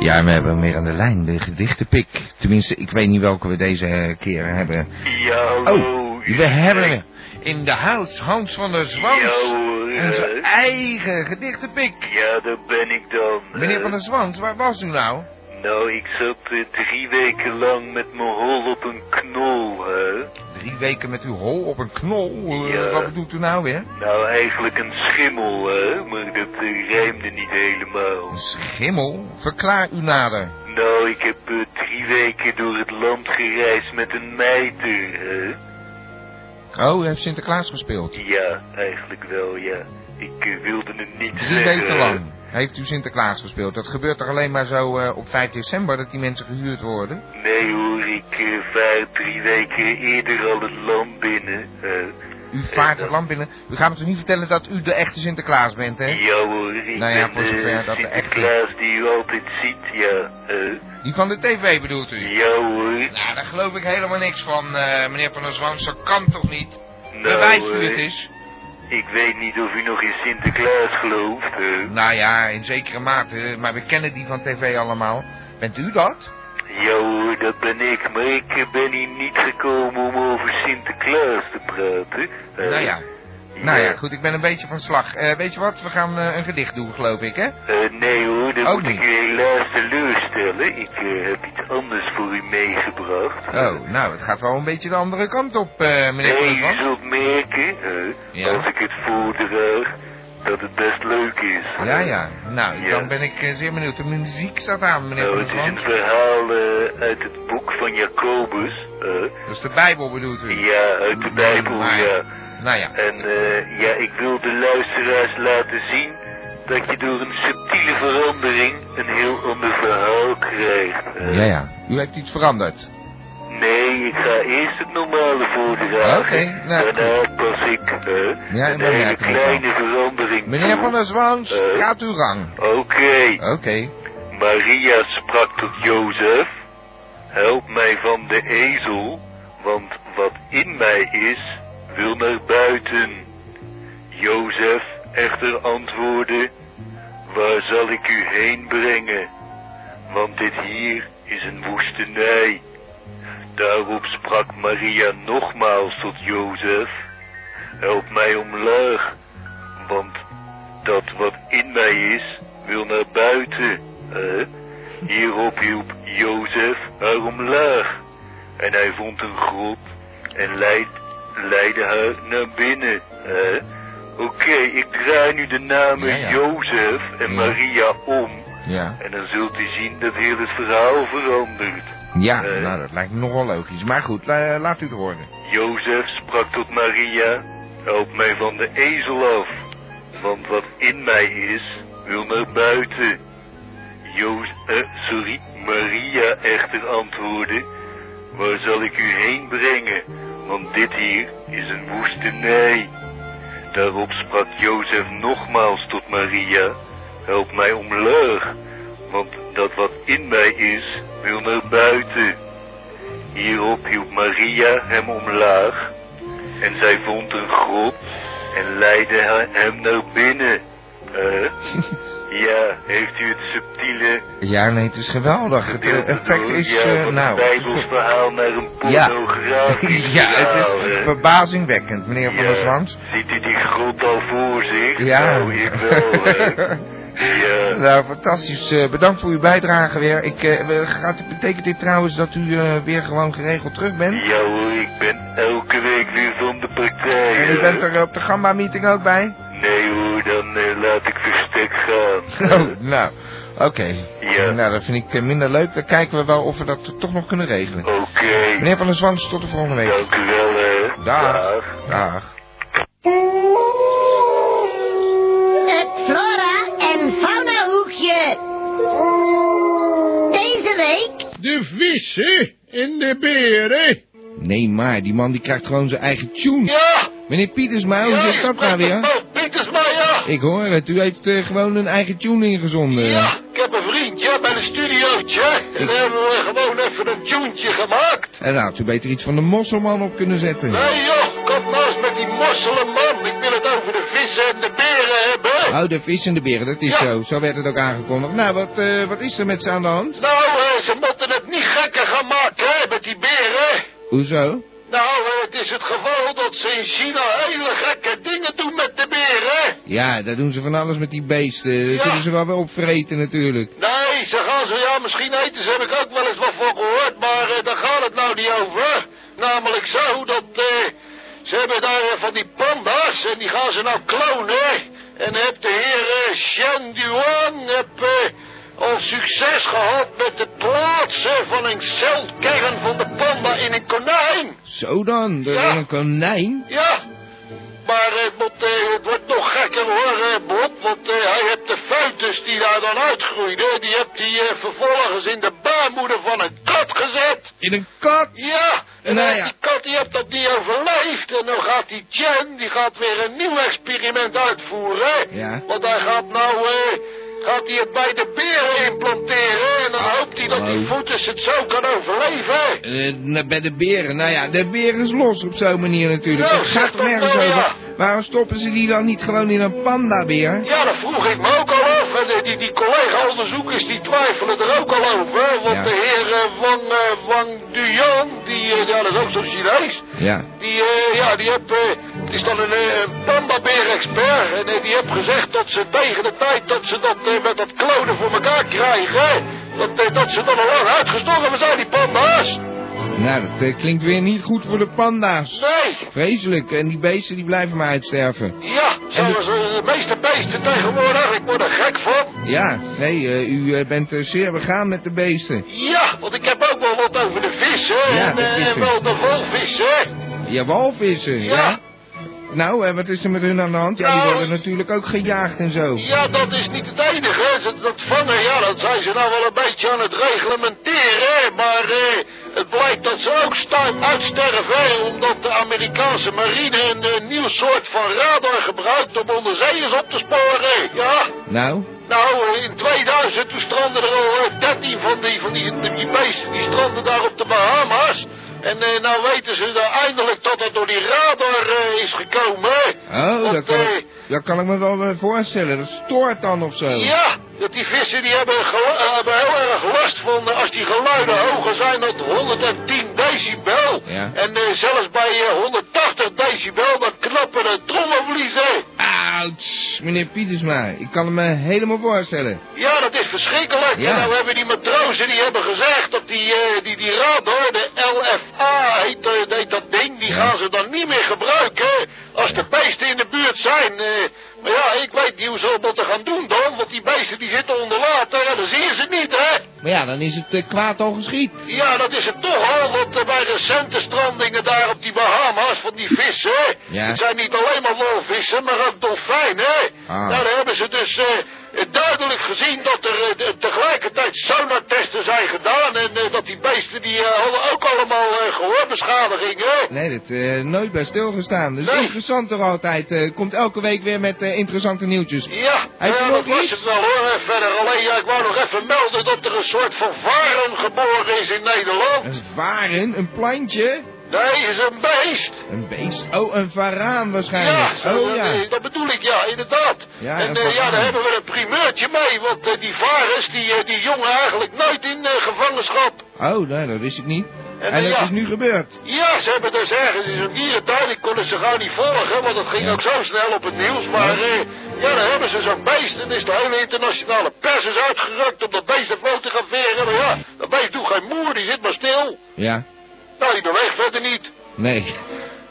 Ja, we hebben hem weer aan de lijn, de gedichtenpik. Tenminste, ik weet niet welke we deze eh, keer hebben. Ja, hallo. Oh, we hebben hem in de house, Hans van der Zwans. Ja, hoor, Onze eh. eigen gedichtenpik. Ja, daar ben ik dan. Meneer eh. van der Zwans, waar was u nou? Nou, ik zat eh, drie weken lang met mijn hol op een knol, hè. Drie weken met uw hol op een knol. Eh, Ja. Wat bedoelt u nou weer? Nou, eigenlijk een schimmel, hè. Maar dat eh, rijmde niet helemaal. Schimmel? Verklaar u nader. Nou, ik heb eh, drie weken door het land gereisd met een mijter, hè. Oh, u heeft Sinterklaas gespeeld. Ja, eigenlijk wel, ja. Ik wilde het niet Drie zeggen. weken lang heeft u Sinterklaas gespeeld. Dat gebeurt toch alleen maar zo eh, op 5 december dat die mensen gehuurd worden? Nee hoor, ik eh, vaar drie weken eerder al het land binnen. hè. U vaart het land binnen. U gaat me toch niet vertellen dat u de echte Sinterklaas bent, hè? Ja hoor, ik Nou ja, voor zover eh, dat de echte- Sinterklaas die u altijd ziet, ja. Die van de tv bedoelt u? Ja hoor. Nou, daar geloof ik helemaal niks van, eh, meneer Van der Zwans. Dat kan toch niet? Nou, Bewijst u eh, het eens? Ik weet niet of u nog in Sinterklaas gelooft, hè. Nou ja, in zekere mate. Maar we kennen die van tv allemaal. Bent u dat? Ja hoor, dat ben ik, maar ik eh, ben hier niet gekomen om over Sinterklaas te praten. Nou ja. Nou ja, goed, ik ben een beetje van slag. Eh, weet je wat, we gaan eh, een gedicht doen, geloof ik, hè? Eh, nee hoor, dan Ook moet niet. ik u helaas teleurstellen. Ik heb iets anders voor u meegebracht. Oh, nou, het gaat wel een beetje de andere kant op, meneer Nee, u zult merken, Ja. als ik het voordraag, dat het best leuk is. Ja, ja. Nou, Ja. dan ben ik zeer benieuwd. De muziek staat aan, meneer Nou, het is een verhaal uit het boek van Jacobus. hè. Dat is de Bijbel, bedoelt u? Ja, uit de Bijbel, ja. Nou ja. En eh, ja, ik wil de luisteraars laten zien dat je door een subtiele verandering een heel ander verhaal krijgt. hè. Ja, ja. U heeft iets veranderd. Nee, ik ga eerst het normale voordragen. Oké, nou, Daarna pas ik eh, Ja, een hele kleine verandering Meneer toe. Van der Zwans, Eh. gaat uw gang. Oké. Oké. Maria sprak tot Jozef, help mij van de ezel, want wat in mij is, wil naar buiten. Jozef echter antwoordde, waar zal ik u heen brengen? Want dit hier is een woestenij. Daarop sprak Maria nogmaals tot Jozef, help mij omlaag, want dat wat in mij is, wil naar buiten. hè? Hierop hielp Jozef haar omlaag. En hij vond een grot en leid, leidde haar naar binnen. hè? Oké, ik draai nu de namen Ja, ja. Jozef en Ja. Maria om. Ja. En dan zult u zien dat heel het verhaal verandert. Ja, nou dat lijkt me nogal logisch. Maar goed, la- laat u het horen. Jozef sprak tot Maria, help mij van de ezel af, want wat in mij is, wil naar buiten. Joos, eh, sorry, Maria echter antwoordde, waar zal ik u heen brengen, want dit hier is een woestenij. Daarop sprak Jozef nogmaals tot Maria, help mij omlaag, want dat wat in mij is, wil naar buiten. Hierop hielp Maria hem omlaag en zij vond een grot en leidde hem naar binnen. Eh? [LAUGHS] ja, heeft u het subtiele Ja, nee, het is geweldig. Het eh, effect is, ja, eh, nou... een bijbels verhaal naar een [LAUGHS] Ja. pornografisch [LAUGHS] ja, het verhaal, is verbazingwekkend, meneer Van der Zwans. Ziet u die grot al voor zich? Ja. Nou, ik wel? [LAUGHS] Ja. Nou, fantastisch. Eh, bedankt voor uw bijdrage weer. Ik, we- gaat, betekent dit trouwens dat u weer gewoon geregeld terug bent? Ja hoor, ik ben elke week weer van de partij. En u bent er op de Gamba-meeting ook bij? Nee hoor, dan laat ik verstek gaan. [LAUGHS] Oh, nou, oké. Ja. Nou, dat vind ik eh, minder leuk. Dan kijken we wel of we dat toch nog kunnen regelen. Oké. Meneer Van der Zwans, tot de volgende week. Dank u wel, hè. Dag. Dag. Het flora en fauna hoekje. Deze week De vissen en de beren. Nee, maar die man die krijgt gewoon zijn eigen tune. Ja! Meneer Pietersma, hoe zit dat nou weer? Ik hoor het, u heeft eh, gewoon een eigen tune ingezonden. Ja, ik heb een vriendje bij een studiootje. En daar hebben we gewoon even een tuentje gemaakt. En nou, had u beter iets van de mosselman op kunnen zetten. Nee joh, kom nou eens met die mosselen man. Ik wil het over de vissen en de beren hebben. Oh, de vis en de beren, dat is zo. Zo werd het ook aangekondigd. Nou, wat, eh, wat is er met ze aan de hand? Nou, eh, ze moeten het niet gekker gaan maken, hè, met die beren. Hoezo? Nou, eh, het is het geval dat ze in China hele gekke dingen doen de beren. Ja, daar doen ze van alles met die beesten. Daar Ja. ze wel weer opvreten natuurlijk. Nee, ze gaan zo, ja, misschien eten ze, heb ik ook wel eens wat van gehoord, maar eh, daar gaat het nou niet over. Namelijk zo dat, eh, ze hebben daar eh, van die panda's en die gaan ze nou klonen. En heb de heer Shen Duan heb, al succes gehad met het plaatsen van een celkern van de panda in een konijn. Zo dan, door Ja. een konijn? Ja, maar eh, het, eh, het wordt nog gekker hoor, eh, Bob. Want hij heeft de foetus die daar dan uitgroeide, die heeft hij vervolgens in de baarmoeder van een kat gezet. In een kat? Ja, en Nou ja. die kat die heeft dat niet overleefd. En dan gaat die Jen, die gaat weer een nieuw experiment uitvoeren. Ja. Want hij gaat nou, eh, gaat hij het bij de beren implanteren. En dan hoopt hij dat die Oh. foetus het zo kan overleven. Nou, bij de beren, nou ja, de beren is los op zo'n manier natuurlijk. Dat zeg gaat er nergens nou, over. Waarom stoppen ze die dan niet gewoon in een pandabeer? Ja, dat vroeg ik me ook al af. En eh, die, die collega-onderzoekers die twijfelen er ook al over. Want Ja. de heer eh, Wang, eh, Wang die, ja, dat is ook zo'n Chinees. Ja. Die, ja, die heb, het is dan een pandabeer-expert. En die heeft gezegd dat ze tegen de tijd dat ze dat met dat klonen voor elkaar krijgen... Dat, dat ze dan al lang uitgestorven zijn, die panda's. Nou, dat eh, klinkt weer niet goed voor de panda's. Nee. Vreselijk, en die beesten die blijven maar uitsterven. Ja, zoals eh, de meeste beesten tegenwoordig. Ik word er gek van. Ja, nee, eh, u eh, bent zeer begaan met de beesten. Ja, want ik heb ook wel wat over de vissen. Ja, en, de vissen. en wel de walvissen. Ja, walvissen, ja. Ja. Nou, en wat is er met hun aan de hand? Ja, die Nou, worden natuurlijk ook gejaagd en zo. Ja, dat is niet het enige. Ze- Dat vangen, ja, dat zijn ze nou wel een beetje aan het reglementeren. Maar eh, het blijkt dat ze ook stuim uitsterven. Omdat de Amerikaanse marine een, eh, nieuw soort van radar gebruikt om onderzeeërs op te sporen. Ja. Nou, Nou, eh, in 2000 toen stranden er al eh, 13 van die, van die, die, die beesten. Die stranden daar op de Bahama's. En eh, nou weten ze daar eindelijk dat dat door die radar eh, is gekomen. oh, Want, dat kan, eh, ik, dat kan ik me wel voorstellen. Dat stoort dan of zo. Ja, dat die vissen die hebben, eh, hebben heel erg last van eh, als die geluiden hoger zijn dan 110 decibel. Ja. En eh, zelfs bij eh, 180 decibel, dan knappen de trommelvliezen. Ouch, meneer Pietersma, ik kan het me helemaal voorstellen. Ja, dat is verschrikkelijk. Ja. En nou hebben die matrozen, die hebben gezegd dat die, eh, die, die radar, de LFA heet, heet dat ding, die gaan ze dan niet meer gebruiken als de beesten in de buurt zijn. Maar ja, ik weet niet hoe ze dat moeten gaan doen dan, want die beesten die zitten onder water en dan zie je ze niet, hè. Maar ja, dan is het eh, kwaad al geschied. Ja, dat is het toch al, want eh, bij recente strandingen daar op die Bahama's van die vissen, hè, Ja. het zijn niet alleen maar walvissen, maar ook dolfijnen, hè. Ah. Nou, daar hebben ze dus eh, duidelijk gezien dat er eh, tegelijkertijd sonartesten zijn gedaan en eh, dat die beesten die eh, hadden ook allemaal eh, gehoorbeschadigingen. Nee, dat eh nooit bij stilgestaan. Dat is Nee. interessant toch altijd. eh, komt elke week weer met eh, interessante nieuwtjes. Ja, u ja, dat was iets? het wel hoor. En verder alleen, ja, ik wou nog even melden dat er een soort van varen geboren is in Nederland. Een varen, een plantje, Nee, is een beest. een beest. Oh, een varaan Ja, waarschijnlijk. zo, oh ja. dat bedoel ik, ja, inderdaad. Ja, en een eh, ja, daar hebben we een primeurtje mee, want eh, die varens, die, eh, die jongen eigenlijk nooit in gevangenschap. Oh, nee, dat wist ik niet. En, ja. is nu gebeurd. Ja, ze hebben dus ergens in zo'n dierentuin, ik kon het ze gauw niet volgen, want het ging Ja. ook zo snel op het nieuws. Maar ja, dan hebben ze zo'n beest en is de hele internationale pers is uitgerukt om dat beest te fotograferen. Maar ja, dat beest doet geen moer, die zit maar stil. Ja. Nou, die beweegt verder niet. Nee.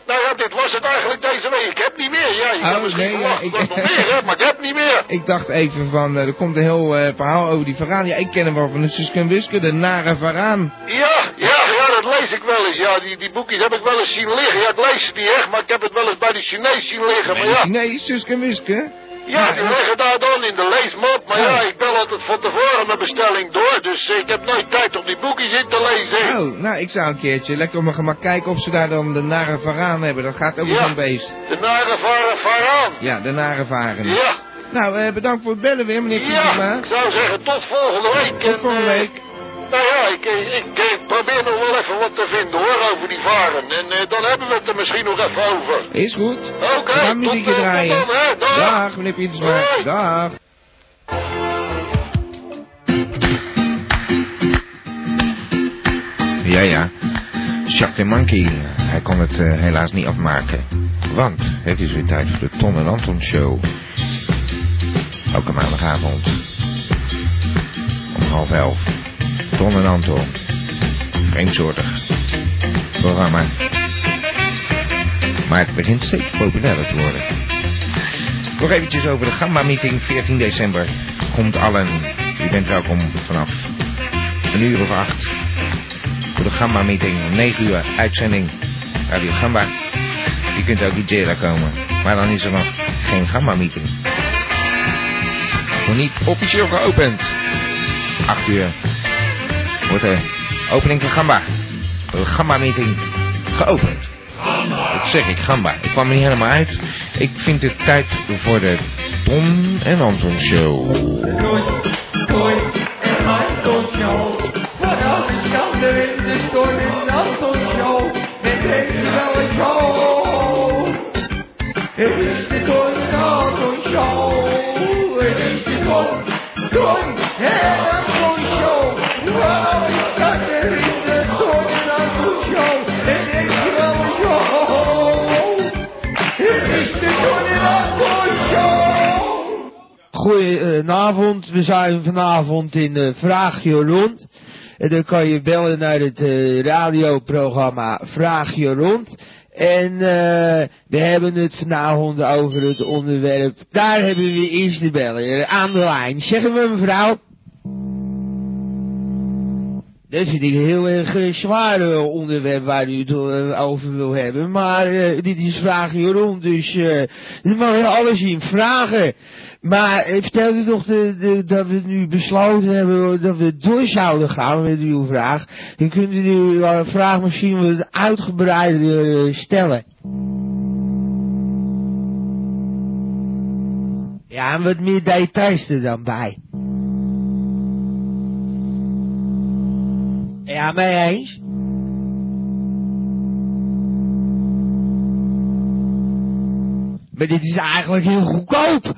Nou ja, dit was het eigenlijk deze week. Ik heb niet meer. Ja, je kan Oh, misschien nee, verwachten ik- nog meer heb, maar ik heb niet meer. Ik dacht even van, eh, er komt een heel eh, verhaal over die varaan. Ja, ik ken hem wel van de Suske Wiske, de nare varaan. Ja, ja, ja, dat lees ik wel eens. Ja, die, die boekjes heb ik wel eens zien liggen. Ja, ik lees ze niet echt, maar ik heb het wel eens bij de Chinees zien liggen. Maar ja, Nee, Suske Wiske. Ja, die liggen daar dan in de leesmap. Maar ja, ik bel altijd van tevoren mijn bestelling door. Dus eh, ik heb nooit tijd om die boekjes in te lezen. Oh, nou, ik zou een keertje lekker op mijn gemak kijken of ze daar dan de nare varaan hebben. Dat gaat over Ja. zo'n beest. De nare varen, varaan. Ja, de nare varen. Ja, Nou, eh, bedankt voor het bellen weer, meneer ja, ik zou zeggen tot volgende week. Tot En, volgende eh, week. Nou ja, ik, ik, ik, ik probeer nog wel even wat te vinden hoor over die varen. En eh, dan hebben we het er misschien nog even over. Is goed. Oké, We gaan tot, muziekje eh, draaien. tot dan, hè. Dag. Dag, meneer Pietersma. Dag. Ja, ja. Jacques de Monkey, hij kon het eh, helaas niet afmaken. Want het is weer tijd voor de Ton en Anton Show. Elke maandagavond. Om half elf. Ton en Anton. Vreemdsoortig. Programma. Maar het begint steeds populairder te worden. Nog eventjes over de Gamma-meeting 14 december. Komt allen. U bent welkom vanaf een uur of acht. Voor de Gamma-meeting om 9 uur uitzending. Radio Gamba. Je kunt ook DJ daar komen. Maar dan is er nog geen Gamma-meeting. Nog niet officieel geopend. 8 uur wordt de opening van Gamba. De Gamba-meeting geopend. Dat zeg ik, Gamba. Ik kwam er niet helemaal uit. Ik vind het tijd voor de Tom en Anton Show. Vanaf de schande in de storm in Anton Show. Met deze wel een show. Het is de Ton en Anton Show. Het is de Ton, Ton en Goedenavond, we zijn vanavond in uh, Vraag je Rond. En dan kan je bellen naar het uh, radioprogramma Vraag je Rond. En uh, we hebben het vanavond over het onderwerp. Daar hebben we eerst de beller aan de lijn. Zeggen we mevrouw? Dat vind ik een heel erg zwaar onderwerp waar u het over wil hebben. Maar dit is Vraag je Rond, dus uh, mag je alles in vragen. Maar eh, vertel u toch de, dat we nu besloten hebben dat we door zouden gaan met uw vraag. Dan kunt u uw vraag misschien wat uitgebreider uh, stellen. Ja, en wat meer details er dan bij. Ja, mee eens? Maar dit is eigenlijk heel goedkoop.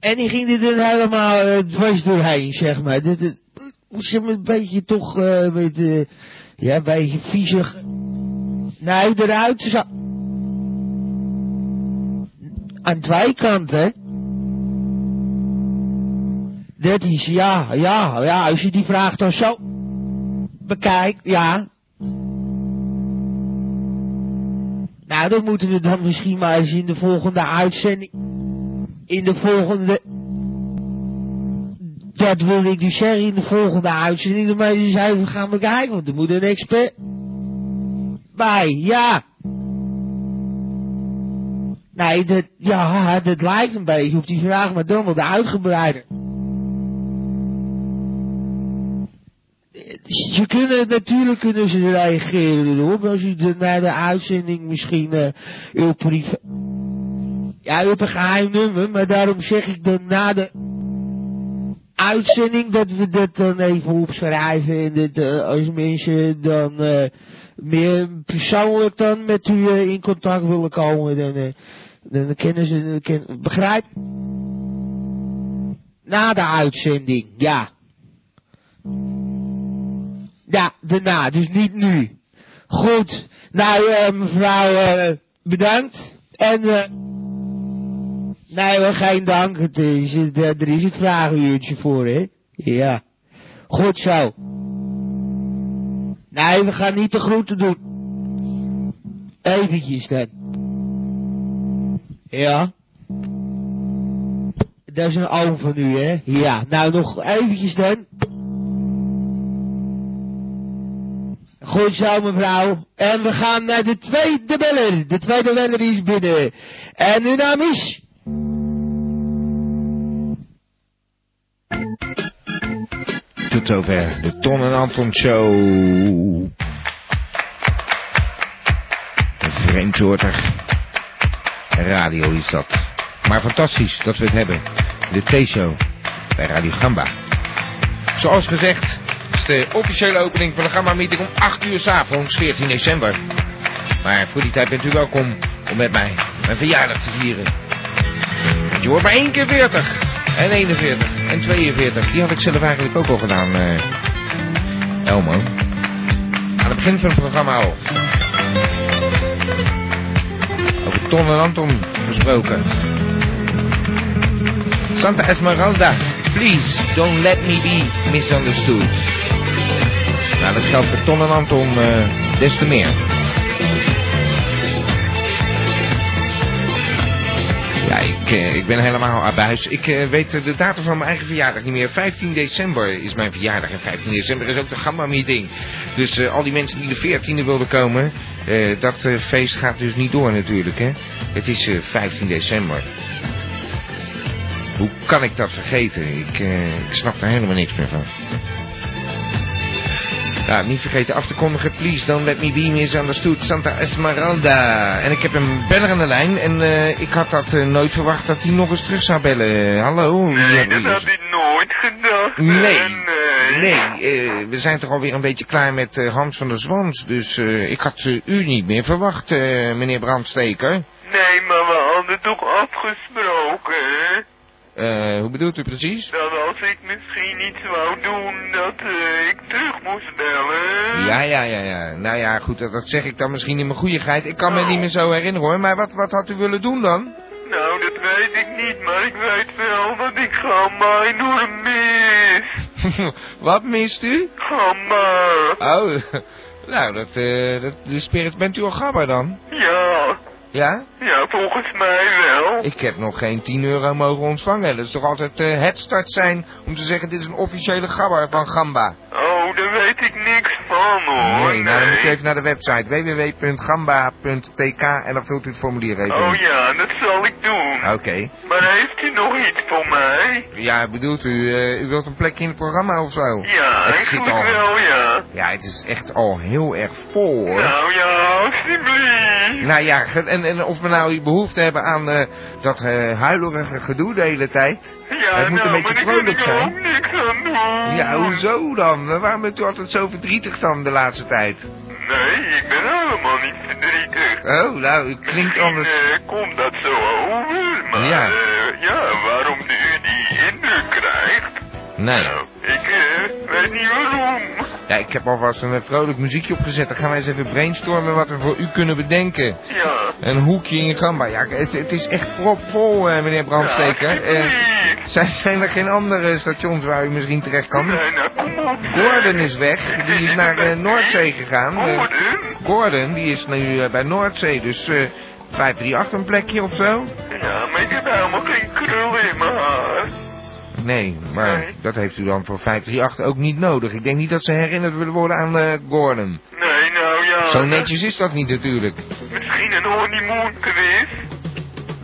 En die ging dan helemaal eh, dwars doorheen, zeg maar. Dat, moest je een beetje toch, eh, met, ja, een beetje viezig. Nee, eruit zo. Aan twee kanten. Dat is, ja, ja, ja, als je die vraag dan zo bekijkt, ja. Nou, dan moeten we dan misschien maar eens in de volgende uitzending, in de volgende, dat wil ik dus zeggen, in de volgende uitzending, dan maar eens even gaan bekijken, want er moet een expert bij, ja. Nee, dat, ja, dat lijkt een beetje op die vraag, maar dan wat uitgebreider. Ze kunnen, natuurlijk kunnen ze reageren erop, als u de, naar de uitzending misschien eh uw privé... Ja, u hebt een geheim nummer, maar daarom zeg ik dan na de uitzending dat we dat dan even opschrijven en dat eh, als mensen dan eh, meer persoonlijk dan met u eh, in contact willen komen, dan, dan kennen ze, ken, begrijp? Na de uitzending, ja. Ja, daarna, dus niet nu. Goed, nou mevrouw, bedankt. En, nee hoor, geen dank. Eh, er is het vragenuurtje voor, hè. Ja. Goed zo. Nee, we gaan niet de groeten doen. Eventjes dan. Ja. Dat is een oom van u, hè? Ja, nou nog eventjes dan. Goed zo, mevrouw. En we gaan naar de tweede beller. De tweede beller is binnen. En uw naam is? Zover de Ton en Anton Show. Een vreemdsoortig radio is dat. Maar fantastisch dat we het hebben. De T-show bij Radio Gamba. Zoals gezegd is de officiële opening van de Gamba Meeting om 8 uur 's avonds, 14 december. Maar voor die tijd bent u welkom om met mij mijn verjaardag te vieren. Want je hoort maar één keer 40. En 41. En 42. Die had ik zelf eigenlijk ook al gedaan, eh Elmo. Aan het begin van het programma al. Over Ton en Anton gesproken. Santa Esmeralda, please don't let me be misunderstood. Nou, dat geldt voor Ton en Anton eh, des te meer. Ik, ik ben helemaal abuis. Ik eh, weet de datum van mijn eigen verjaardag niet meer. 15 december is mijn verjaardag. En 15 december is ook de Gamma-meeting. Dus eh, al die mensen die de 14e wilden komen, eh, dat feest gaat dus niet door natuurlijk, hè. Het is eh, 15 december. Hoe kan ik dat vergeten? Ik, ik snap er helemaal niks meer van. Ja, niet vergeten af te kondigen. Please don't let me be misunderstood. Santa Esmeralda. En ik heb een beller aan de lijn. En eh, ik had dat eh, nooit verwacht dat hij nog eens terug zou bellen. Hallo. Nee, dat had ik nooit gedacht. Nee, hè, nee. nee, eh, we zijn toch alweer een beetje klaar met eh, Hans van der Zwans. Dus eh, ik had eh, u niet meer verwacht, eh, meneer Brandsteker. Nee, maar we hadden toch afgesproken, hè? Eh, hoe bedoelt u precies? Dat als ik misschien iets wou doen, dat eh, ik terug moest bellen. Ja, ja, ja, ja. Nou ja, goed, dat, dat zeg ik dan misschien in mijn goeieheid. Ik kan me niet meer zo herinneren hoor. Maar wat, wat had u willen doen dan? Nou, dat weet ik niet, maar ik weet wel dat ik Gamma enorm mis. [LAUGHS] wat mist u? Gamma. Oh, [LAUGHS] nou, dat, eh, dat, de spirit bent u al gabber dan? Ja, Ja? ja, volgens mij wel. Ik heb nog geen 10 euro mogen ontvangen. Dat is toch altijd eh, het start zijn om te zeggen dit is een officiële gabber van Gamba. Oh, daar weet ik niks van, hoor. Nee, nou dan moet je even naar de website www.gamba.tk en dan vult u het formulier even in. Oh ja, dat zal ik doen. Oké. Maar heeft u nog iets voor mij? Ja, bedoelt u, eh, u wilt een plekje in het programma of zo? Ja, het ik zit al. wel, ja. Ja, het is echt al heel erg vol hoor. Nou ja, alsjeblieft. Nou ja, ge- en, en of we nou behoefte hebben aan eh, dat eh, huilerige gedoe de hele tijd. Ja, het moet nou, een beetje daar kan vrolijk ik zijn. ook niks aan doen. Ja, hoezo dan? Waarom bent u altijd zo verdrietig dan de laatste tijd? Nee, ik ben helemaal niet verdrietig. Oh, nou, u klinkt anders... Eh, komt dat zo over, maar Ja. eh, ja, waarom u druk krijgt? Nee. Ik eh, weet niet waarom. Ja, ik heb alvast een eh, vrolijk muziekje opgezet. Dan gaan wij eens even brainstormen wat we voor u kunnen bedenken. Ja. Een hoekje in je gamba. Ja, het, het is echt propvol, eh, meneer Brandsteker. Eh, zijn, zijn er geen andere stations waar u misschien terecht kan? Nee, nou kom op. Gordon is weg. Die is naar eh, Noordzee gegaan. Eh, Gordon? Gordon, die is nu bij Noordzee. Dus eh 538 een plekje of zo? Ja, maar ik heb helemaal geen krul in mijn haar. Nee, maar dat heeft u dan voor 538 ook niet nodig. Ik denk niet dat ze herinnerd willen worden aan eh, Gordon. Nee, nou ja. Zo netjes is dat niet natuurlijk. Misschien een honeymoon quiz.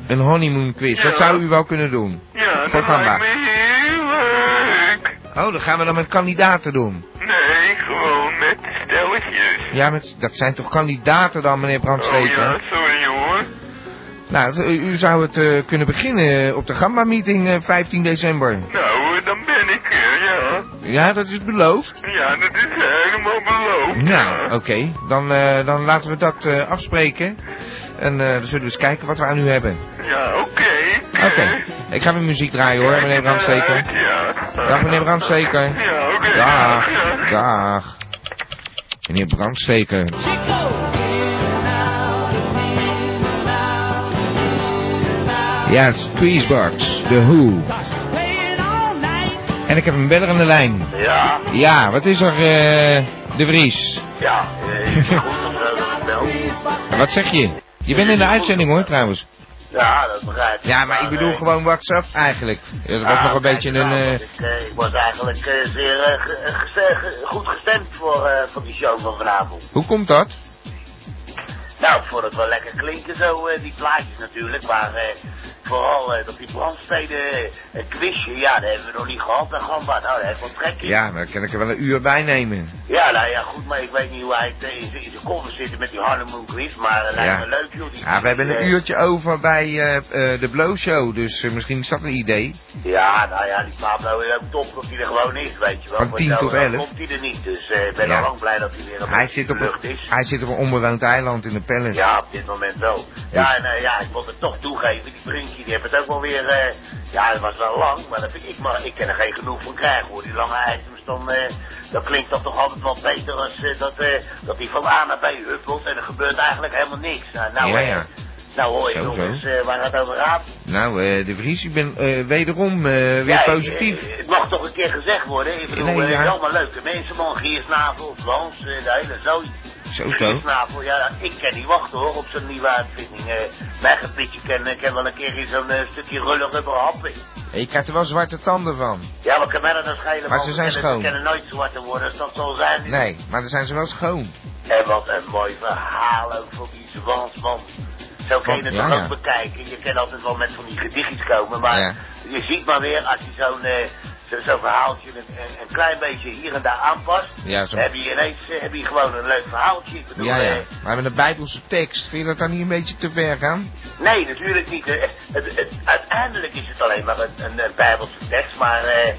Een honeymoon quiz, dat zou u wel kunnen doen. Ja, dat lijkt me heel leuk. Oh, dan gaan we dan met kandidaten doen. Nee, gewoon met stelletjes. Ja, met, dat zijn toch kandidaten dan, meneer Brandsteker? Oh ja, sorry hoor. Nou, u, zou het eh, kunnen beginnen op de Gamba-meeting eh, 15 december. Nou, dan ben ik er, ja. Ja, dat is beloofd. Ja, dat is helemaal beloofd. Nou, oké. Dan, eh, dan laten we dat eh, afspreken. En eh, dan zullen we eens kijken wat we aan u hebben. Ja, oké. Oké. Ik ga weer muziek draaien hoor, meneer Brandsteker. Ja. Dag, meneer Brandsteker. Ja, oké. Dag. Dag. Meneer Brandsteker. Ja, Squeezebox, The Who. En ik heb een beller aan de lijn. Ja, Ja, wat is er, eh, De Vries? ja, eh, goed dat bel? [LAUGHS] Wat zeg je? Je bent in de uitzending hoor, trouwens. Ja, dat begrijp ik. Ja, maar ik bedoel eh, gewoon WhatsApp eigenlijk. Dat was nog een beetje nou, een... eh, want Ik, eh, was eigenlijk eh, zeer eh, eh, goed gestemd voor, eh, voor die show van vanavond. Hoe komt dat? Nou, ik vond het wel lekker klinken zo, eh, die plaatjes natuurlijk. Maar eh, vooral eh, dat die brandsteden quizje, ja, dat hebben we nog niet gehad. En Gamba, nou, dat heeft wel. Ja, maar dan kan ik er wel een uur bij nemen. Ja, nou ja, goed, maar ik weet niet hoe hij in zijn- koffer zit met die honeymoon quiz. Maar het lijkt Ja. me leuk, joh. Die Ja, we hebben een uurtje over bij de Blow Show, dus misschien is dat een idee. Ja, nou ja, die Pablo is ook top of hij er gewoon is, weet je wel. Van Maar 10 zo, tot dan 11. komt hij er niet, dus ik ben Ja. al lang blij dat hij weer een Hij beetje zit, op de lucht een, is. hij zit op een onbewoond eiland in de Palace. Ja, op dit moment wel. Ja, en eh, ja, ik moet het toch toegeven, die Brinkie, die heeft het ook wel weer, eh, ja, het was wel lang, maar dat vind ik, maar ik kan er geen genoeg van krijgen hoor. Die lange items, dan, eh, dat klinkt toch toch altijd wel beter als eh, dat, dat hij van A naar B huppelt en er gebeurt eigenlijk helemaal niks. Nou, nou, Ja, ja. nou hoor je eh, waar het over gaat. Nou, de Vries, ik ben wederom weer Ja, positief. Het mag toch een keer gezegd worden. Ik bedoel, Nee, ja. allemaal leuke mensen, man. Giersnavel, Frans, de hele zooi. Zo, zo. Ja, ik kan niet wachten hoor op zo'n nieuwe uitvinding. Eh mijn gepietje kan, eh, kan wel een keer in zo'n eh, stukje rullen rubber happen. Ik krijg er wel zwarte tanden van. Ja, wat kan mij dat nou schelen? Maar ze zijn schoon. Ze kunnen nooit zwarte worden, als dat zo zijn. Nee, maar dan zijn ze wel schoon. En wat een mooi verhaal ook voor die Zwansman. Zo kun je het Ja, toch ja. ook bekijken. Je kan altijd wel met van die gedichtjes komen, maar Ja. je ziet maar weer als je zo'n eh, zo'n verhaaltje een, een, een klein beetje hier en daar aanpast, Ja, zo. heb je ineens eh, heb je gewoon een leuk verhaaltje. Bedoel, Ja, ja. eh, Maar met een bijbelse tekst, vind je dat dan niet een beetje te ver gaan? nee, natuurlijk niet. Eh, Het, het, uiteindelijk is het alleen maar een, een, een bijbelse tekst, maar eh,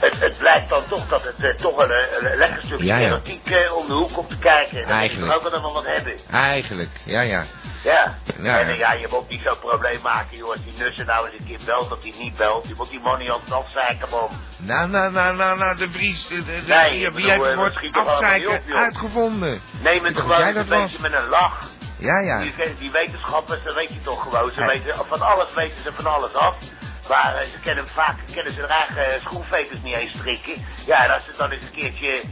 het, het blijkt dan toch dat het eh, toch een, een, lekker stukje Ja, ja. erotiek eh, om de hoek komt te kijken. Dan Eigenlijk. toch ook wel wat hebben. Eigenlijk, ja, ja. Ja. Ja, en ja. eh, ja, je moet niet zo'n probleem maken, joh. Als die nussen nou eens een keer belt, dat hij niet belt. Je moet die niet altijd afzeiken, man. Nou, nou, nou, nou, nou, de Vries, de, Nee, wie, bedoel, heeft het woord afzeiken op, uitgevonden? Neem het gewoon een beetje was. met een lach. Ja, ja. Die, die wetenschappers, dat weet je toch gewoon. Ze Ja. weten, van alles weten ze van alles af. Maar eh, ze kennen vaak kennen ze hun eigen eh, schoenveters niet eens strikken. Ja, en als er dan eens een keertje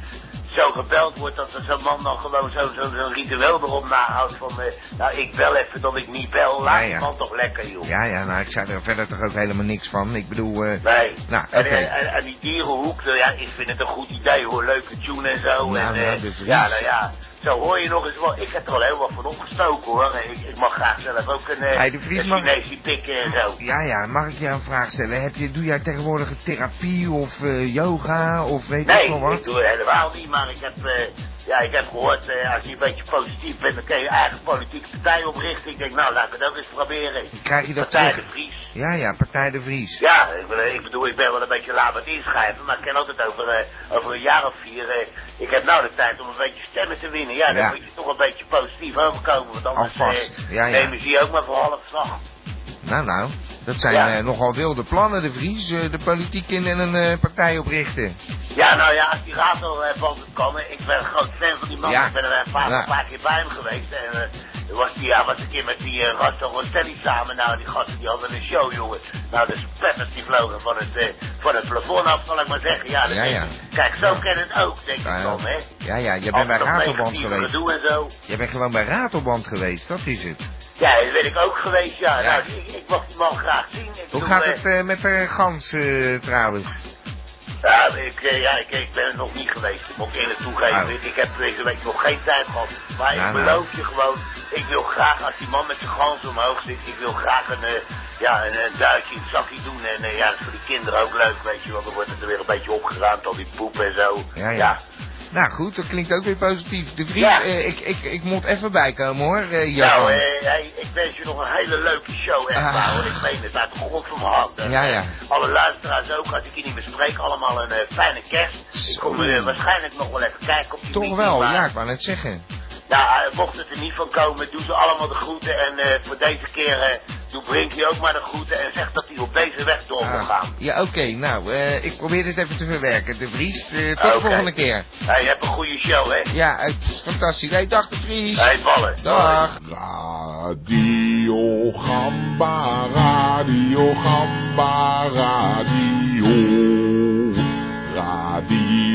zo gebeld wordt dat er zo'n man dan gewoon zo'n zo, zo'n ritueel erop nahoudt van... eh, nou, ik bel even dat ik niet bel. Laat Ja, man toch lekker, joh. Ja, ja, nou, ik zei er verder toch ook helemaal niks van. Ik bedoel, eh... Nee. Nou, oké. En, eh, en, en die dierenhoek, nou ja, ik vind het een goed idee hoor, leuke tune en zo. Nou, en, nou, ja, nou ja, zo hoor je nog eens wel. Ik heb er al heel wat van opgestoken hoor. Ik, ik mag graag zelf ook een, eh Hey, de Vries een mag- pikken en zo. Ja, ja, mag ik jou een vraag stellen? Heb je, doe jij tegenwoordig therapie of eh, yoga of weet ik Nee, veel wat? ik doe het helemaal niet, maar ik heb, eh, ja, ik heb gehoord, eh, als je een beetje positief bent, dan kun je je eigen politieke partij oprichten. Ik denk, nou, laat ik het ook eens proberen. Krijg je dat Partij de Vries. Ja, ja, Partij de Vries. Ja, ik, bedoel, ik bedoel, ik ben wel een beetje laat met inschrijven, maar ik kan altijd over, eh, over een jaar of vier, eh, ik heb nou de tijd om een beetje stemmen te winnen. Ja, dan Ja. moet je toch een beetje positief overkomen, want anders Alvast, eh, ja, ja. nemen ze je ook maar voor half slag. Nou, nou. Dat zijn Ja. eh, nogal wilde plannen, de Vries. eh, de politiek in en een eh, partij oprichten. Ja, nou ja, als die Rato uh, boven kan, ik ben een groot fan van die man. Ja. Ik ben er een paar, Ja. een paar keer bij hem geweest. En was, die, ja, was een keer met die uh, Rasto Rostelli samen. Nou, die gasten die hadden een show, jongen. Nou, de spetters die vlogen van het, van het plafond af, zal ik maar zeggen. Ja, dat Ja, denk ja. ik. Kijk, zo ken het ook, denk ik dan, hè. Ja, ja, jij bent bij Ratelband geweest. gedoe en zo. Jij bent gewoon bij Ratelband geweest, dat is het. Ja, dat ben ik ook geweest, ja. Ja. Nou, ik, ik mag die man graag zien. Ik Hoe bedoel, gaat eh, het eh, met de gans eh, trouwens? Ja, ik, eh, ja ik, ik ben er nog niet geweest. Ik moet eerlijk toegeven. Oh. Ik heb deze week nog geen tijd gehad. Maar Nou, ik nou. beloof je gewoon, ik wil graag, als die man met zijn gans omhoog zit, ik wil graag een, eh, ja, een, een duitje in het zakje doen. En eh, ja, dat is voor die kinderen ook leuk, weet je, want dan wordt het er weer een beetje opgeruimd, al die poep en zo. Ja, ja. Nou goed, dat klinkt ook weer positief. De Vries, Ja. eh, ik, ik, ik moet even bijkomen hoor, Johan. Nou, eh, ik wens je nog een hele leuke show, echt Ah. hoor. Ik meen het uit de grond van mijn hart. Ja, ja. Alle luisteraars ook, als ik je niet bespreek, allemaal een fijne kerst. Ik kom waarschijnlijk nog wel even kijken op die Toch meeting, wel, maar- ja, ik wou net zeggen. Nou, eh, mocht het er niet van komen, doe ze allemaal de groeten. En eh, voor deze keer eh doe Brinkje ook maar de groeten. En zeg dat hij op deze weg door wil Ah, gaan. ja, oké, nou, eh, ik probeer dit even te verwerken. De Vries, eh, tot de volgende keer. Hey, je hebt een goede show, hè? Ja, het is fantastisch. Hey, dag de Vries. Hey, ballen. Dag. Radio Gamba, Radio Gamba, Radio.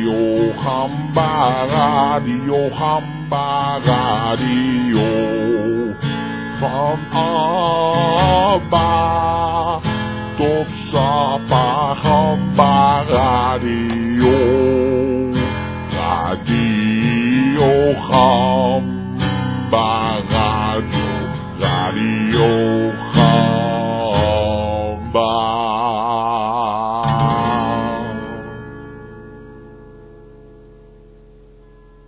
Radio Gamba, Radio Gamba, Radio. Van Abba tot Sapa Gamba, Radio. Radio Gamba, Radio, Radio.